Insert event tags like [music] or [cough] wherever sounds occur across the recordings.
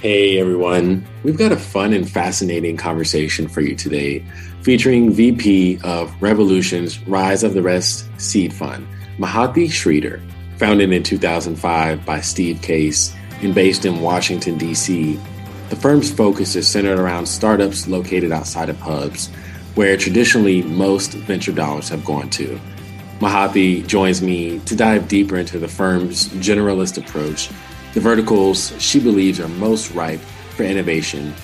Hey everyone, we've got a fun and fascinating conversation for you today featuring VP of Revolution's Rise of the Rest Seed Fund, Mahathi Sridhar. Founded in 2005 by Steve Case and based in Washington, D.C., the firm's focus is centered around startups located outside of hubs, where traditionally most venture dollars have gone to. Mahathi joins me to dive deeper into the firm's generalist approach the verticals she believes are most ripe for innovation,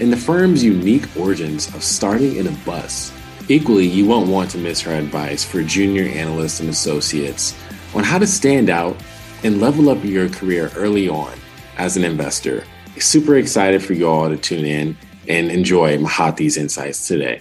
and the firm's unique origins of starting in a bus. Equally, you won't want to miss her advice for junior analysts and associates on how to stand out and level up your career early on as an investor. Super excited for you all to tune in and enjoy Mahathi's insights today.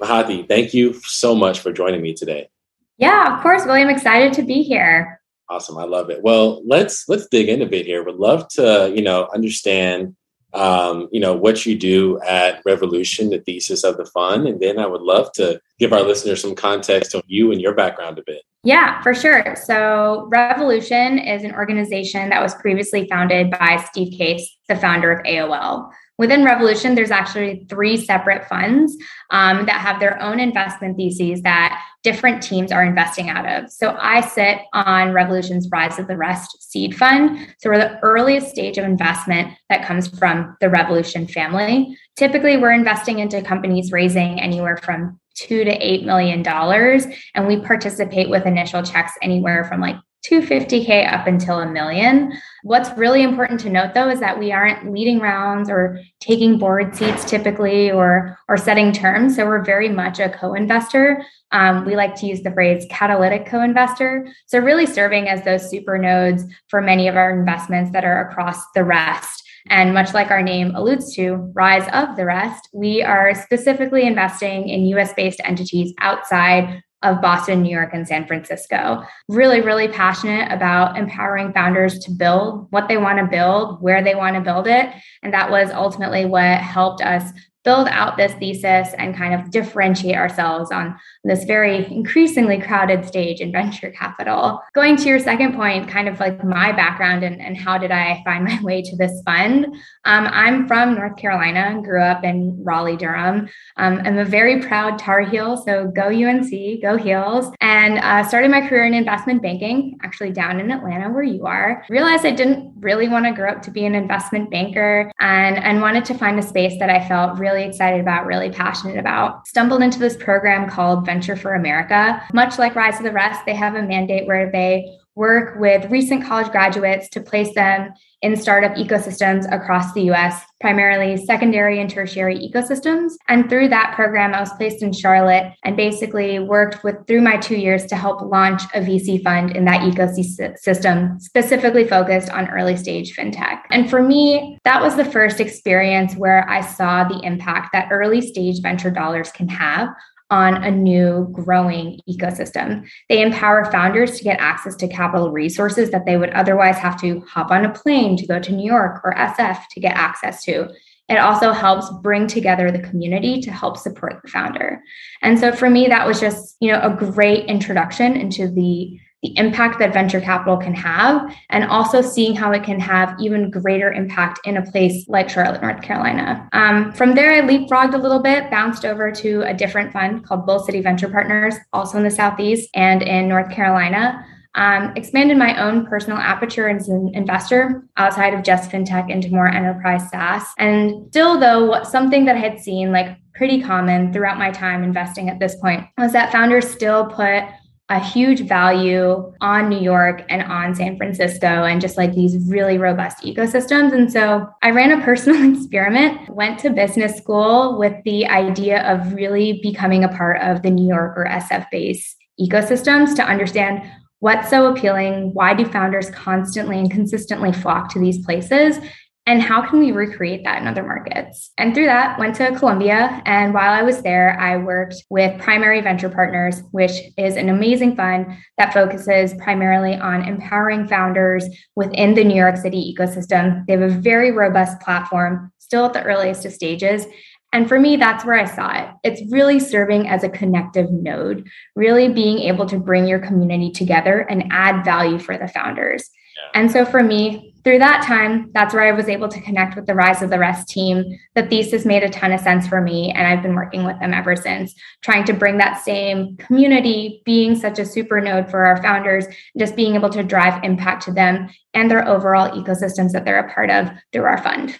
Mahathi, thank you so much for joining me today. Yeah, of course, William. Excited to be here. Awesome. I love it. Well, let's let's dig in a bit here. Would love to, you know, understand um, you know, what you do at Revolution, the thesis of the fund, and then I would love to give our listeners some context on you and your background a bit. Yeah, for sure. So, Revolution is an organization that was previously founded by Steve Case, the founder of AOL. Within Revolution, there's actually three separate funds um, that have their own investment theses that different teams are investing out of. So I sit on Revolution's Rise of the Rest seed fund. So we're the earliest stage of investment that comes from the Revolution family. Typically, we're investing into companies raising anywhere from two to eight million dollars, and we participate with initial checks anywhere from like 250K up until a million. What's really important to note though is that we aren't leading rounds or taking board seats typically or, or setting terms. So we're very much a co investor. Um, we like to use the phrase catalytic co investor. So really serving as those super nodes for many of our investments that are across the rest. And much like our name alludes to, Rise of the Rest, we are specifically investing in US based entities outside of Boston, New York, and San Francisco. Really, really passionate about empowering founders to build what they want to build, where they want to build it. And that was ultimately what helped us build out this thesis and kind of differentiate ourselves on this very increasingly crowded stage in venture capital. Going to your second point, kind of like my background and, and how did I find [laughs] my way to this fund? Um, I'm from North Carolina, grew up in Raleigh, Durham. Um, I'm a very proud Tar Heel, so go UNC, go Heels, and uh, started my career in investment banking, actually down in Atlanta where you are. Realized I didn't really want to grow up to be an investment banker and, and wanted to find a space that I felt really really excited about, really passionate about. Stumbled into this program called Venture for America. Much like Rise of the Rest, they have a mandate where they work with recent college graduates to place them in startup ecosystems across the US, primarily secondary and tertiary ecosystems. And through that program, I was placed in Charlotte and basically worked with through my two years to help launch a VC fund in that ecosystem, specifically focused on early stage fintech. And for me, that was the first experience where I saw the impact that early stage venture dollars can have on a new growing ecosystem. They empower founders to get access to capital resources that they would otherwise have to hop on a plane to go to New York or SF to get access to. It also helps bring together the community to help support the founder. And so for me, that was just, you know, a great introduction into the the impact that venture capital can have, and also seeing how it can have even greater impact in a place like Charlotte, North Carolina. Um, from there, I leapfrogged a little bit, bounced over to a different fund called Bull City Venture Partners, also in the Southeast and in North Carolina. Um, expanded my own personal aperture as an investor outside of just fintech into more enterprise SaaS. And still, though, something that I had seen like pretty common throughout my time investing at this point was that founders still put a huge value on New York and on San Francisco and just like these really robust ecosystems. And so I ran a personal [laughs] experiment, went to business school with the idea of really becoming a part of the New York or SF based ecosystems to understand what's so appealing, why do founders constantly and consistently flock to these places, and how can we recreate that in other markets and through that went to columbia and while i was there i worked with primary venture partners which is an amazing fund that focuses primarily on empowering founders within the new york city ecosystem they have a very robust platform still at the earliest of stages and for me, that's where I saw it. It's really serving as a connective node, really being able to bring your community together and add value for the founders. Yeah. And so for me, through that time, that's where I was able to connect with the Rise of the Rest team. The thesis made a ton of sense for me, and I've been working with them ever since, trying to bring that same community, being such a super node for our founders, just being able to drive impact to them and their overall ecosystems that they're a part of through our fund.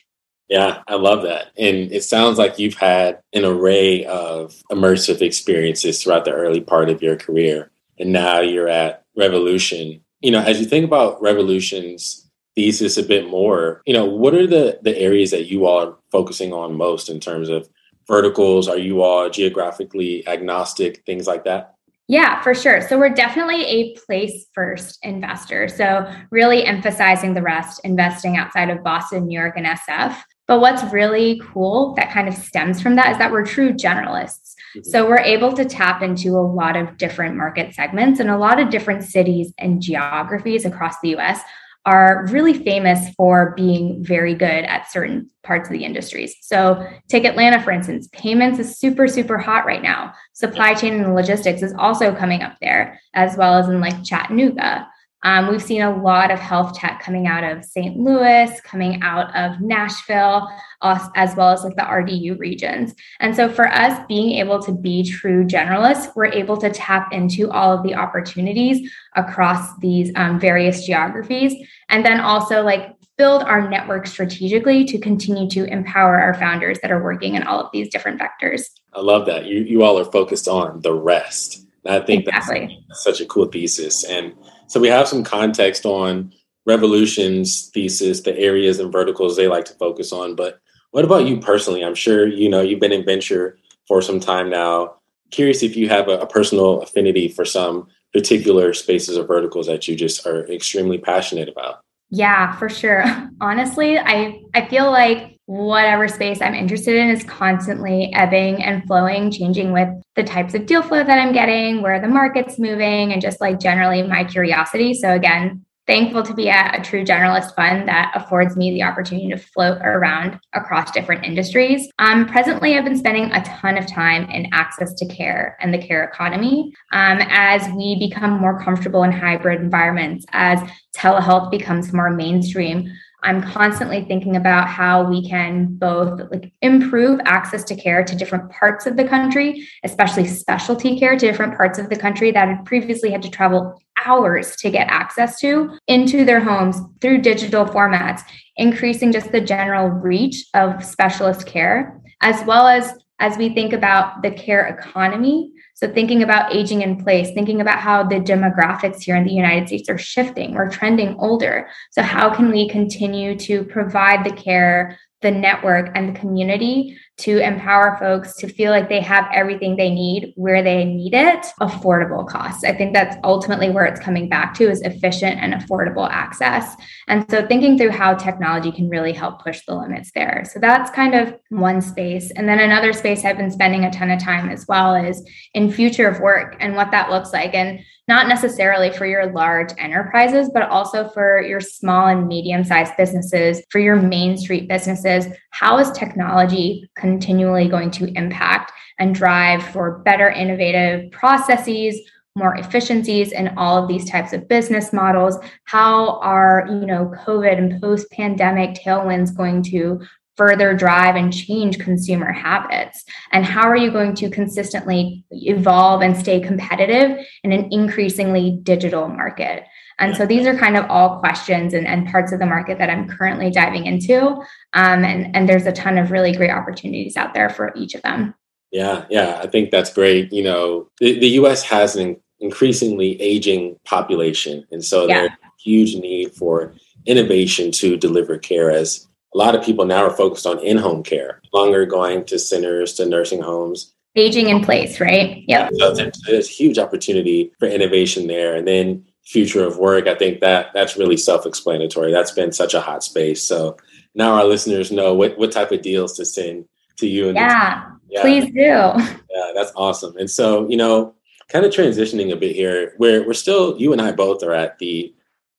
Yeah, I love that. And it sounds like you've had an array of immersive experiences throughout the early part of your career. And now you're at Revolution. You know, as you think about Revolution's thesis a bit more, you know, what are the the areas that you all are focusing on most in terms of verticals? Are you all geographically agnostic, things like that? Yeah, for sure. So we're definitely a place first investor. So really emphasizing the rest, investing outside of Boston, New York, and SF. But what's really cool that kind of stems from that is that we're true generalists. Mm-hmm. So we're able to tap into a lot of different market segments and a lot of different cities and geographies across the US are really famous for being very good at certain parts of the industries. So, take Atlanta, for instance, payments is super, super hot right now. Supply chain and logistics is also coming up there, as well as in like Chattanooga. Um, we've seen a lot of health tech coming out of St. Louis, coming out of Nashville, as well as like the RDU regions. And so for us being able to be true generalists, we're able to tap into all of the opportunities across these um, various geographies. And then also like build our network strategically to continue to empower our founders that are working in all of these different vectors. I love that. You, you all are focused on the rest. And I think exactly. that's such a cool thesis. And so we have some context on Revolution's thesis, the areas and verticals they like to focus on. But what about you personally? I'm sure you know you've been in venture for some time now. Curious if you have a, a personal affinity for some particular spaces or verticals that you just are extremely passionate about. Yeah, for sure. [laughs] Honestly, I I feel like whatever space I'm interested in is constantly ebbing and flowing, changing with the types of deal flow that I'm getting, where the market's moving, and just like generally my curiosity. So, again, thankful to be at a true generalist fund that affords me the opportunity to float around across different industries. Um, presently, I've been spending a ton of time in access to care and the care economy um, as we become more comfortable in hybrid environments, as telehealth becomes more mainstream. I'm constantly thinking about how we can both like improve access to care to different parts of the country, especially specialty care to different parts of the country that had previously had to travel hours to get access to into their homes through digital formats, increasing just the general reach of specialist care, as well as as we think about the care economy so, thinking about aging in place, thinking about how the demographics here in the United States are shifting, we're trending older. So, how can we continue to provide the care the network and the community to empower folks to feel like they have everything they need where they need it. Affordable costs. I think that's ultimately where it's coming back to is efficient and affordable access. And so thinking through how technology can really help push the limits there. So that's kind of one space. And then another space i've been spending a ton of time as well is in future of work and what that looks like. And not necessarily for your large enterprises, but also for your small and medium sized businesses, for your main street businesses. How is technology continually going to impact and drive for better innovative processes? more efficiencies in all of these types of business models how are you know covid and post pandemic tailwinds going to further drive and change consumer habits? And how are you going to consistently evolve and stay competitive in an increasingly digital market? And so these are kind of all questions and, and parts of the market that I'm currently diving into. Um, and, and there's a ton of really great opportunities out there for each of them. Yeah, yeah, I think that's great. You know, the, the US has an increasingly aging population. And so yeah. there's a huge need for innovation to deliver care as a lot of people now are focused on in-home care, longer going to centers, to nursing homes. Aging in place, right? Yeah. So there's, there's huge opportunity for innovation there. And then future of work, I think that that's really self-explanatory. That's been such a hot space. So now our listeners know what, what type of deals to send to you. And yeah, yeah, please do. Yeah, that's awesome. And so, you know, kind of transitioning a bit here, where we're still, you and I both are at the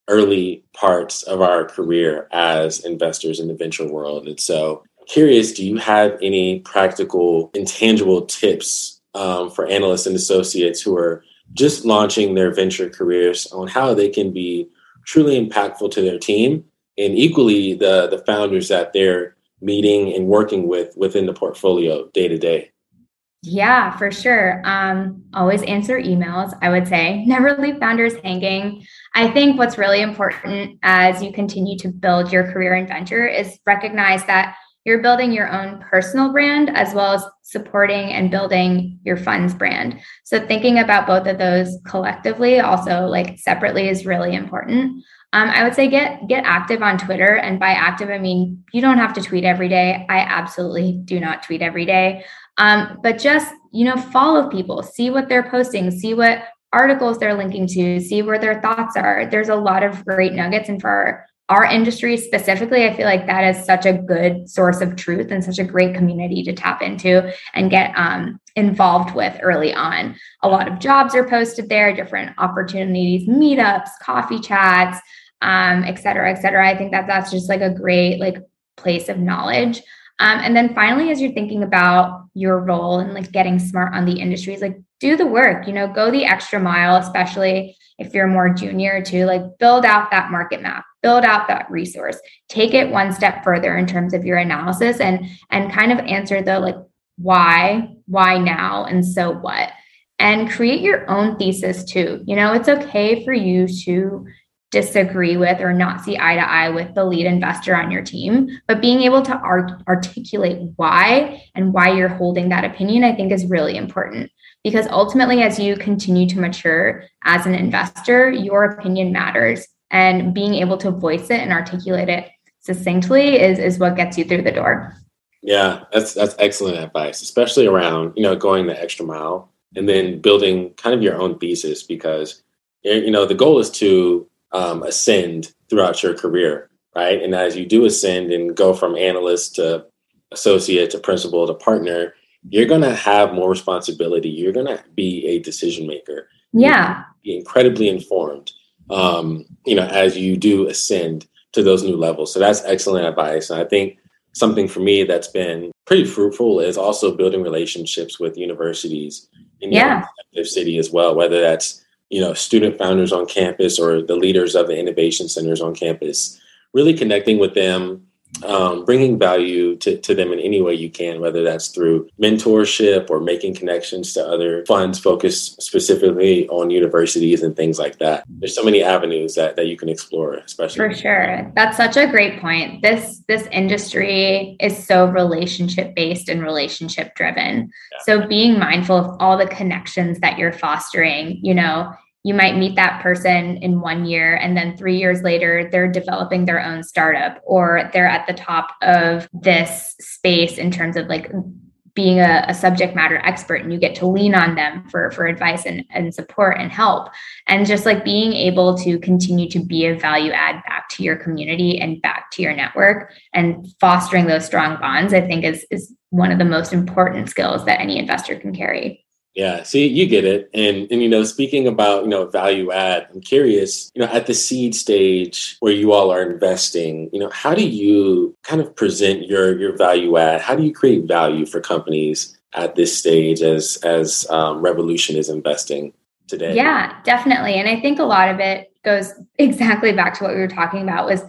early parts of our career as investors in the venture world. And so, curious, do you have any practical, intangible tips um, for analysts and associates who are just launching their venture careers on how they can be truly impactful to their team and equally the the founders that they're meeting and working with within the portfolio day to day? Yeah, for sure. Um, always answer emails, I would say. Never leave founders hanging. I think what's really important as you continue to build your career and venture is recognize that you're building your own personal brand as well as supporting and building your funds brand. So thinking about both of those collectively, also like separately, is really important. Um, I would say get get active on Twitter, and by active I mean you don't have to tweet every day. I absolutely do not tweet every day, um, but just you know follow people, see what they're posting, see what articles they're linking to, see where their thoughts are. There's a lot of great nuggets, and for our industry specifically, I feel like that is such a good source of truth and such a great community to tap into and get um, involved with early on. A lot of jobs are posted there, different opportunities, meetups, coffee chats, um, et cetera, et cetera. I think that that's just like a great like place of knowledge. Um, and then finally, as you're thinking about your role and like getting smart on the industries, like do the work, you know, go the extra mile, especially if you're more junior to like build out that market map build out that resource. Take it one step further in terms of your analysis and and kind of answer the like why why now and so what. And create your own thesis too. You know it's okay for you to disagree with or not see eye to eye with the lead investor on your team. But being able to art- articulate why and why you're holding that opinion i think is really important. Because ultimately as you continue to mature as an investor your opinion matters. And being able to voice it and articulate it succinctly is is what gets you through the door. Yeah that's that's excellent advice especially around you know going the extra mile and then building kind of your own thesis because you know the goal is to um, ascend throughout your career right and as you do ascend and go from analyst to associate to principal to partner you're going to have more responsibility you're going to be a decision maker yeah be incredibly informed um, you know, as you do ascend to those new levels. So that's excellent advice. And I think something for me that's been pretty fruitful is also building relationships with universities in yeah. your city as well, whether that's, you know, student founders on campus or the leaders of the innovation centers on campus, really connecting with them um, bringing value to, to them in any way you can, whether that's through mentorship or making connections to other funds focused specifically on universities and things like that. There's so many avenues that, that you can explore, especially for sure. That's such a great point. This this industry is so relationship based and relationship driven. Yeah. So being mindful of all the connections that you're fostering, you know, you might meet that person in one year and then three years later they're developing their own startup or they're at the top of this space in terms of like being a, a, subject matter expert and you get to lean on them for for advice and, and support and help. And just like being able to continue to be a value add back to your community and back to your network and fostering those strong bonds i think is is one of the most important skills that any investor can carry yeah, see, you get it. And and you know, speaking about, you know, value add, I'm curious, you know, at the seed stage where you all are investing, you know, how do you kind of present your your value add? How do you create value for companies at this stage as as um, Revolution is investing today? Yeah, definitely. And I think a lot of it goes [laughs] exactly back to what we were talking about was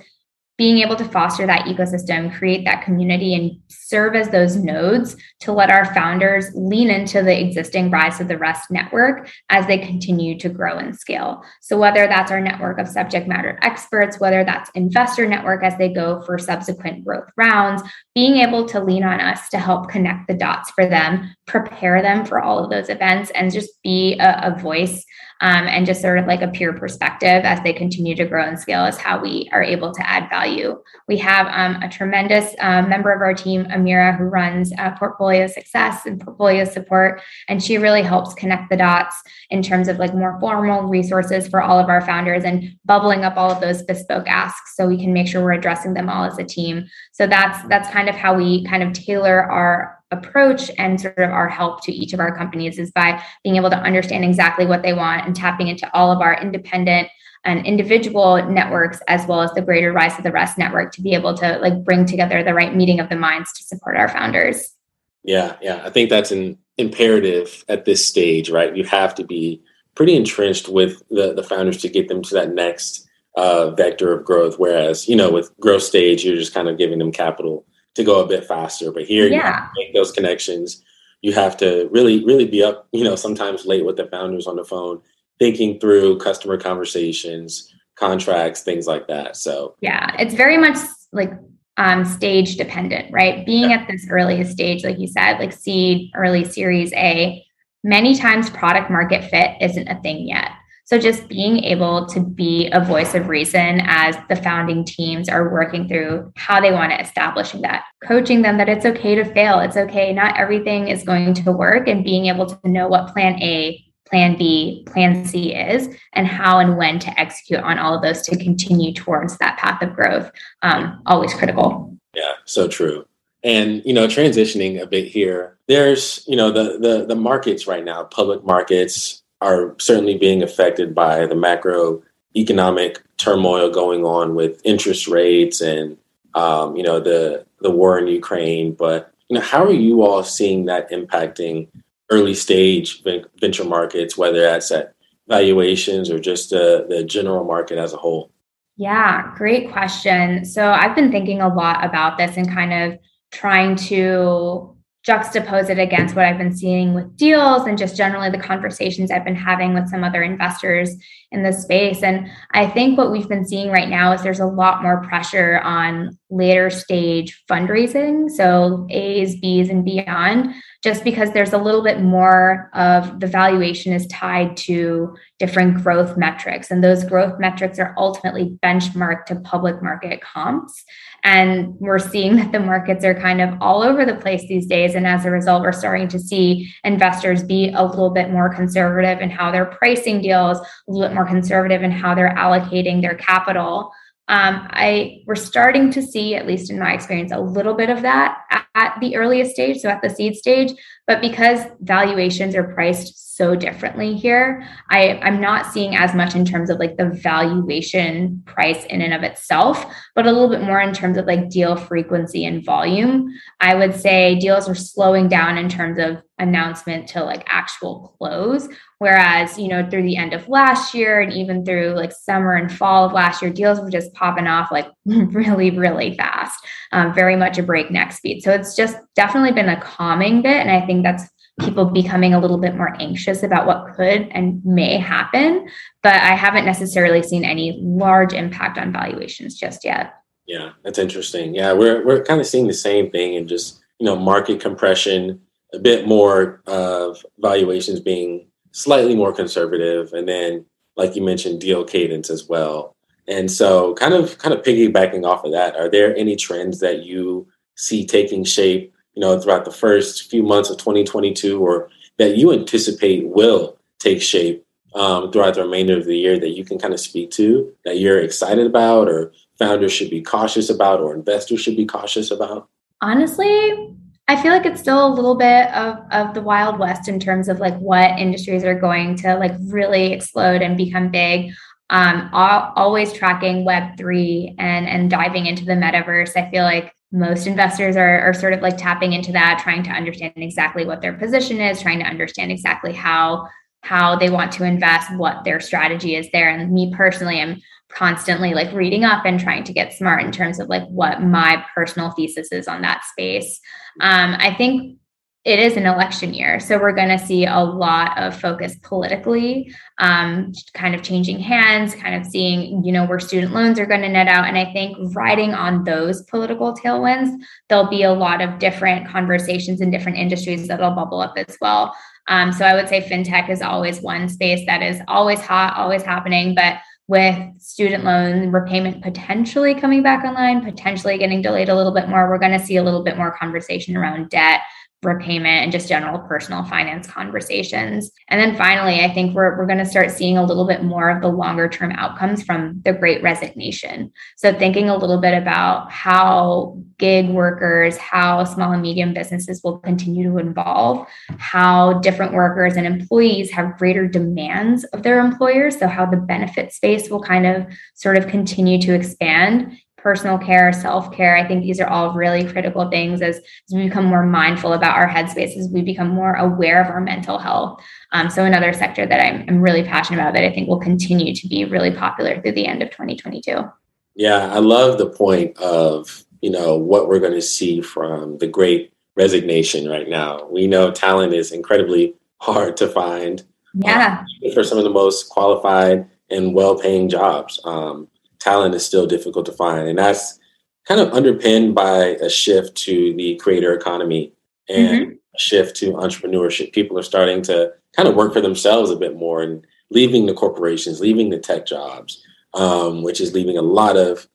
being able to foster that ecosystem, create that community, and serve as those nodes to let our founders lean into the existing Rise of the Rest network as they continue to grow and scale. So, whether that's our network of subject matter experts, whether that's investor network as they go for subsequent growth rounds, being able to lean on us to help connect the dots for them, prepare them for all of those events, and just be a, a voice um, and just sort of like a peer perspective as they continue to grow and scale is how we are able to add value. We have um, a tremendous uh, member of our team, Amira, who runs uh, portfolio success and portfolio support, and she really helps connect the dots in terms of like more formal resources for all of our founders and bubbling up all of those bespoke asks so we can make sure we're addressing them all as a team. So that's that's kind of how we kind of tailor our approach and sort of our help to each of our companies is by being able to understand exactly what they want and tapping into all of our independent and individual networks as well as the greater rise of the rest network to be able to like bring together the right meeting of the minds to support our founders. Yeah yeah. I think that's an imperative at this stage right? You have to be pretty entrenched with the, the founders to get them to that next uh, vector of growth. Whereas, you know, with growth stage, you're just kind of giving them capital to go a bit faster. But here, yeah. you make those connections. You have to really, really be up, you know, sometimes late with the founders on the phone, thinking through customer conversations, contracts, things like that. So, yeah, it's very much like um, stage dependent, right? Being yeah. at this earliest stage, like you said, like seed, early series A, many times product market fit isn't a thing yet. So just being able to be a voice of reason as the founding teams are working through how they want to establish that, coaching them that it's okay to fail. It's okay. Not everything is going to work and being able to know what plan A, plan B, plan C is and how and when to execute on all of those to continue towards that path of growth. Um, always critical. Yeah, so true. And you know, transitioning a bit here, there's you know the the the markets right now, public markets, are certainly being affected by the macroeconomic turmoil going on with interest rates and um, you know the the war in Ukraine. But you know, how are you all seeing that impacting early stage venture markets, whether that's at valuations or just the, the general market as a whole? Yeah, great question. So I've been thinking a lot about this and kind of trying to juxtapose it against what I've been seeing with deals and just generally the conversations I've been having with some other investors in the space. And I think what we've been seeing right now is there's a lot more pressure on later stage fundraising. So A's, B's, and beyond, just because there's a little bit more of the valuation is tied to different growth metrics. And those growth metrics are ultimately benchmarked to public market comps. And we're seeing that the markets are kind of all over the place these days. And as a result, we're starting to see investors be a little bit more conservative in how they're pricing deals, a little bit more conservative in how they're allocating their capital. Um, I we're starting to see, at least in my experience, a little bit of that at, at the earliest stage, so at the seed stage. But because valuations are priced so differently here, I, I'm not seeing as much in terms of like the valuation price in and of itself, but a little bit more in terms of like deal frequency and volume. I would say deals are slowing down in terms of announcement to like actual close. Whereas, you know, through the end of last year and even through like summer and fall of last year, deals were just popping off like [laughs] really, really fast, um, very much a breakneck speed. So it's just definitely been a calming bit. And I think that's people becoming a little bit more anxious about what could and may happen. But I haven't necessarily seen any large impact on valuations just yet. Yeah, that's interesting. Yeah, we're we're kind of seeing the same thing and just, you know, market compression, a bit more of valuations being slightly more conservative and then like you mentioned deal cadence as well. And so kind of kind of piggybacking off of that, are there any trends that you see taking shape you know, throughout the first few months of 2022 or that you anticipate will take shape um, throughout the remainder of the year that you can kind of speak to that you're excited about or founders should be cautious about or investors should be cautious about? Honestly, I feel like it's still a little bit of, of the wild west in terms of like what industries are going to like really explode and become big. Um, always tracking Web three and and diving into the metaverse. I feel like most investors are, are sort of like tapping into that trying to understand exactly what their position is trying to understand exactly how how they want to invest what their strategy is there. And me personally i'm constantly like reading up and trying to get smart in terms of like what my personal thesis is on that space. Um, i think it is an election year. So we're going to see a lot of focus politically, um, kind of changing hands, kind of seeing, you know, where student loans are going to net out. And I think riding on those political tailwinds, there'll be a lot of different conversations in different industries that'll bubble up as well. Um, so I would say fintech is always one space that is always hot, always happening. But with student loan repayment potentially coming back online, potentially getting delayed a little bit more, we're going to see a little bit more conversation around debt repayment and just general personal finance conversations. And then finally, I think we're, we're going to start seeing a little bit more of the longer term outcomes from the great resignation. So, thinking a little bit about how gig workers, how small and medium businesses will continue to evolve, how different workers and employees have greater demands of their employers. So, how the benefit space will kind of sort of continue to expand personal care, self care. I think these are all really critical things as, as, we become more mindful about our headspace, as we become more aware of our mental health. Um, so, another sector that I'm, I'm really passionate about that I think will continue to be really popular through the end of 2022. Yeah, I love the point of you know what we're going to see from the great resignation right now. We know talent is incredibly hard to find. Yeah. Um, for some of the most qualified and well-paying jobs, um, talent is still difficult to find, and that's kind of underpinned by a shift to the creator economy and mm-hmm. a shift to entrepreneurship. People are starting to kind of work for themselves a bit more and leaving the corporations, leaving the tech jobs, um, which is leaving a lot of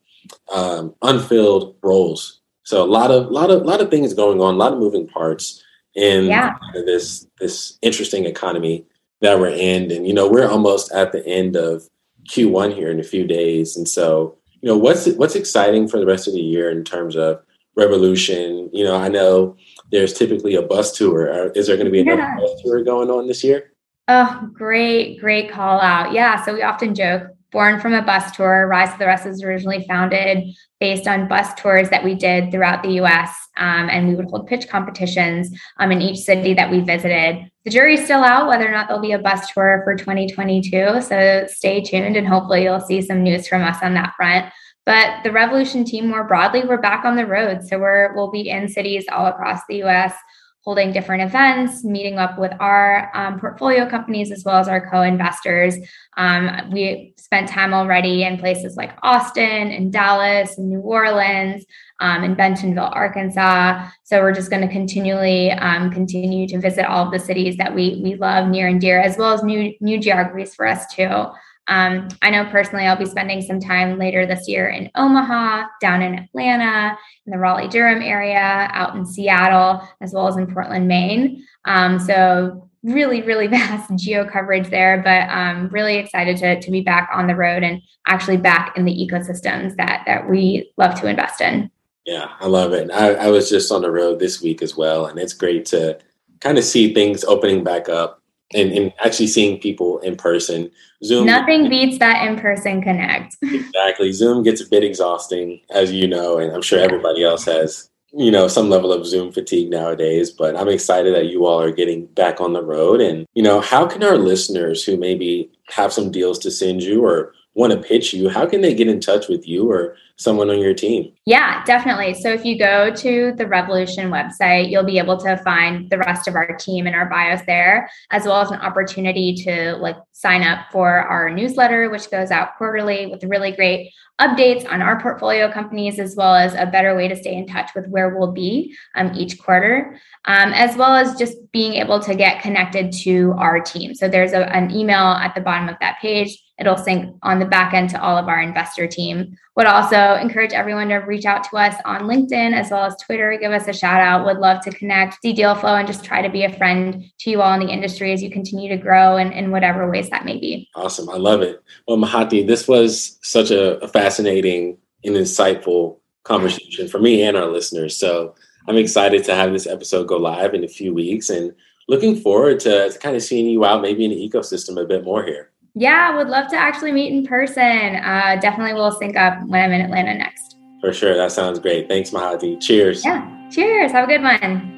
um, unfilled roles. So a lot of lot of lot of things going on, a lot of moving parts in yeah. this this interesting economy that we're in. And you know, we're almost at the end of Q1 here in a few days. And so, you know, what's what's exciting for the rest of the year in terms of revolution? You know, I know there's typically a bus tour. Is there going to be another yeah. bus tour going on this year? Oh, great, great call out. Yeah. So we often joke born from a bus tour. Rise of the Rest was originally founded based on bus tours that we did throughout the US. Um, and we would hold pitch competitions um, in each city that we visited. The jury's still out whether or not there'll be a bus tour for 2022. So stay tuned and hopefully you'll see some news from us on that front. But the Revolution team more broadly, we're back on the road. So we're, we'll be in cities all across the US holding different events, meeting up with our um, portfolio companies as well as our co investors. Um, we spent time already in places like Austin and Dallas and New Orleans um, and Bentonville, Arkansas. So we're just going to continually um, continue to visit all of the cities that we, we love near and dear, as well as new, new geographies for us too. Um, I know personally I'll be spending some time later this year in Omaha, down in Atlanta, in the Raleigh Durham area, out in Seattle, as well as in Portland, Maine. Um, so really, really [laughs] vast geo coverage there, but um, really excited to, to be back on the road and actually back in the ecosystems that that we love to invest in. Yeah, I love it. I, I was just on the road this week as well, and it's great to kind of see things opening back up and, and actually seeing people in person. Zoom nothing beats that in person connect. [laughs] exactly. Zoom gets a bit exhausting, as you know, and I'm sure everybody else has, you know, some level of Zoom fatigue nowadays. But I'm excited that you all are getting back on the road. And, you know, how can our listeners who maybe have some deals to send you or want to pitch you, how can they get in touch with you or someone on your team? Yeah, definitely. So if you go to the Revolution website, you'll be able to find the rest of our team and our bios there, as well as an opportunity to like sign up for our newsletter, which goes out quarterly with really great updates on our portfolio companies, as well as a better way to stay in touch with where we'll be um, each quarter, um, as well as just being able to get connected to our team. So there's a, an email at the bottom of that page it'll sync on the back end to all of our investor team. Would also encourage everyone to reach out to us on LinkedIn as well as Twitter. Give us a shout out. Would love to connect, see deal flow, and just try to be a friend to you all in the industry as you continue to grow and in whatever ways that may be. Awesome. I love it. Well, Mahathi, this was such a, fascinating and insightful conversation for me and our listeners. So I'm excited to have this episode go live in a few weeks and looking forward to, to kind of seeing you out maybe in the ecosystem a bit more here. Yeah, would love to actually meet in person. Uh, definitely will sync up when I'm in Atlanta next. For sure. That sounds great. Thanks, Mahathi. Cheers. Yeah. Cheers. Have a good one.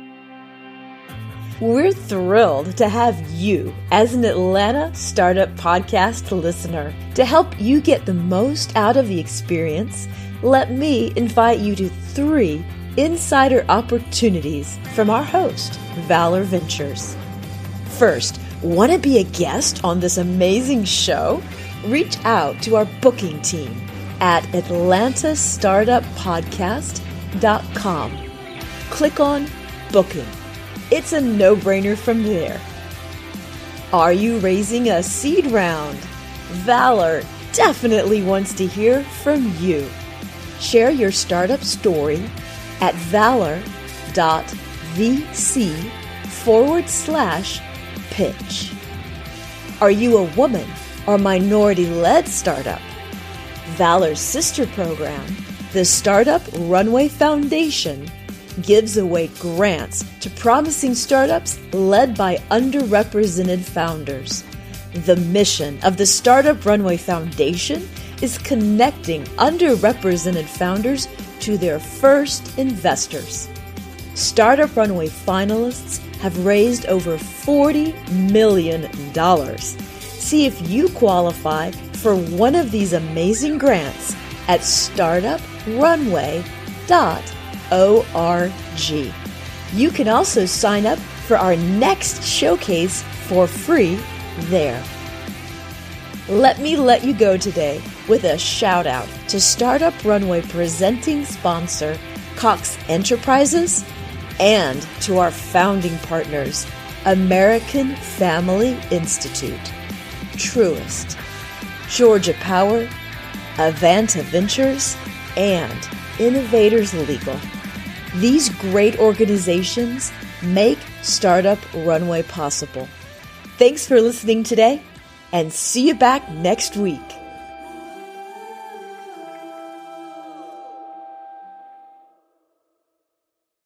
We're thrilled to have you as an Atlanta Startup Podcast listener. To help you get the most out of the experience, let me invite you to three insider opportunities from our host, Valor Ventures. First, Want to be a guest on this amazing show? Reach out to our booking team at atlantastartuppodcast.com. Click on Booking. It's a no brainer from there. Are you raising a seed round? Valor definitely wants to hear from you. Share your startup story at valor.vc forward slash pitch. Are you a woman or minority led startup? Valor's sister program, the Startup Runway Foundation, gives away grants to promising startups led by underrepresented founders. The mission of the Startup Runway Foundation is connecting underrepresented founders to their first investors. Startup Runway finalists have raised over $40 million. See if you qualify for one of these amazing grants at startuprunway.org. You can also sign up for our next showcase for free there. Let me let you go today with a shout out to Startup Runway presenting sponsor Cox Enterprises and to our founding partners, American Family Institute, Truist, Georgia Power, Avanta Ventures, and Innovators Legal. These great organizations make Startup Runway possible. Thanks for listening today and see you back next week.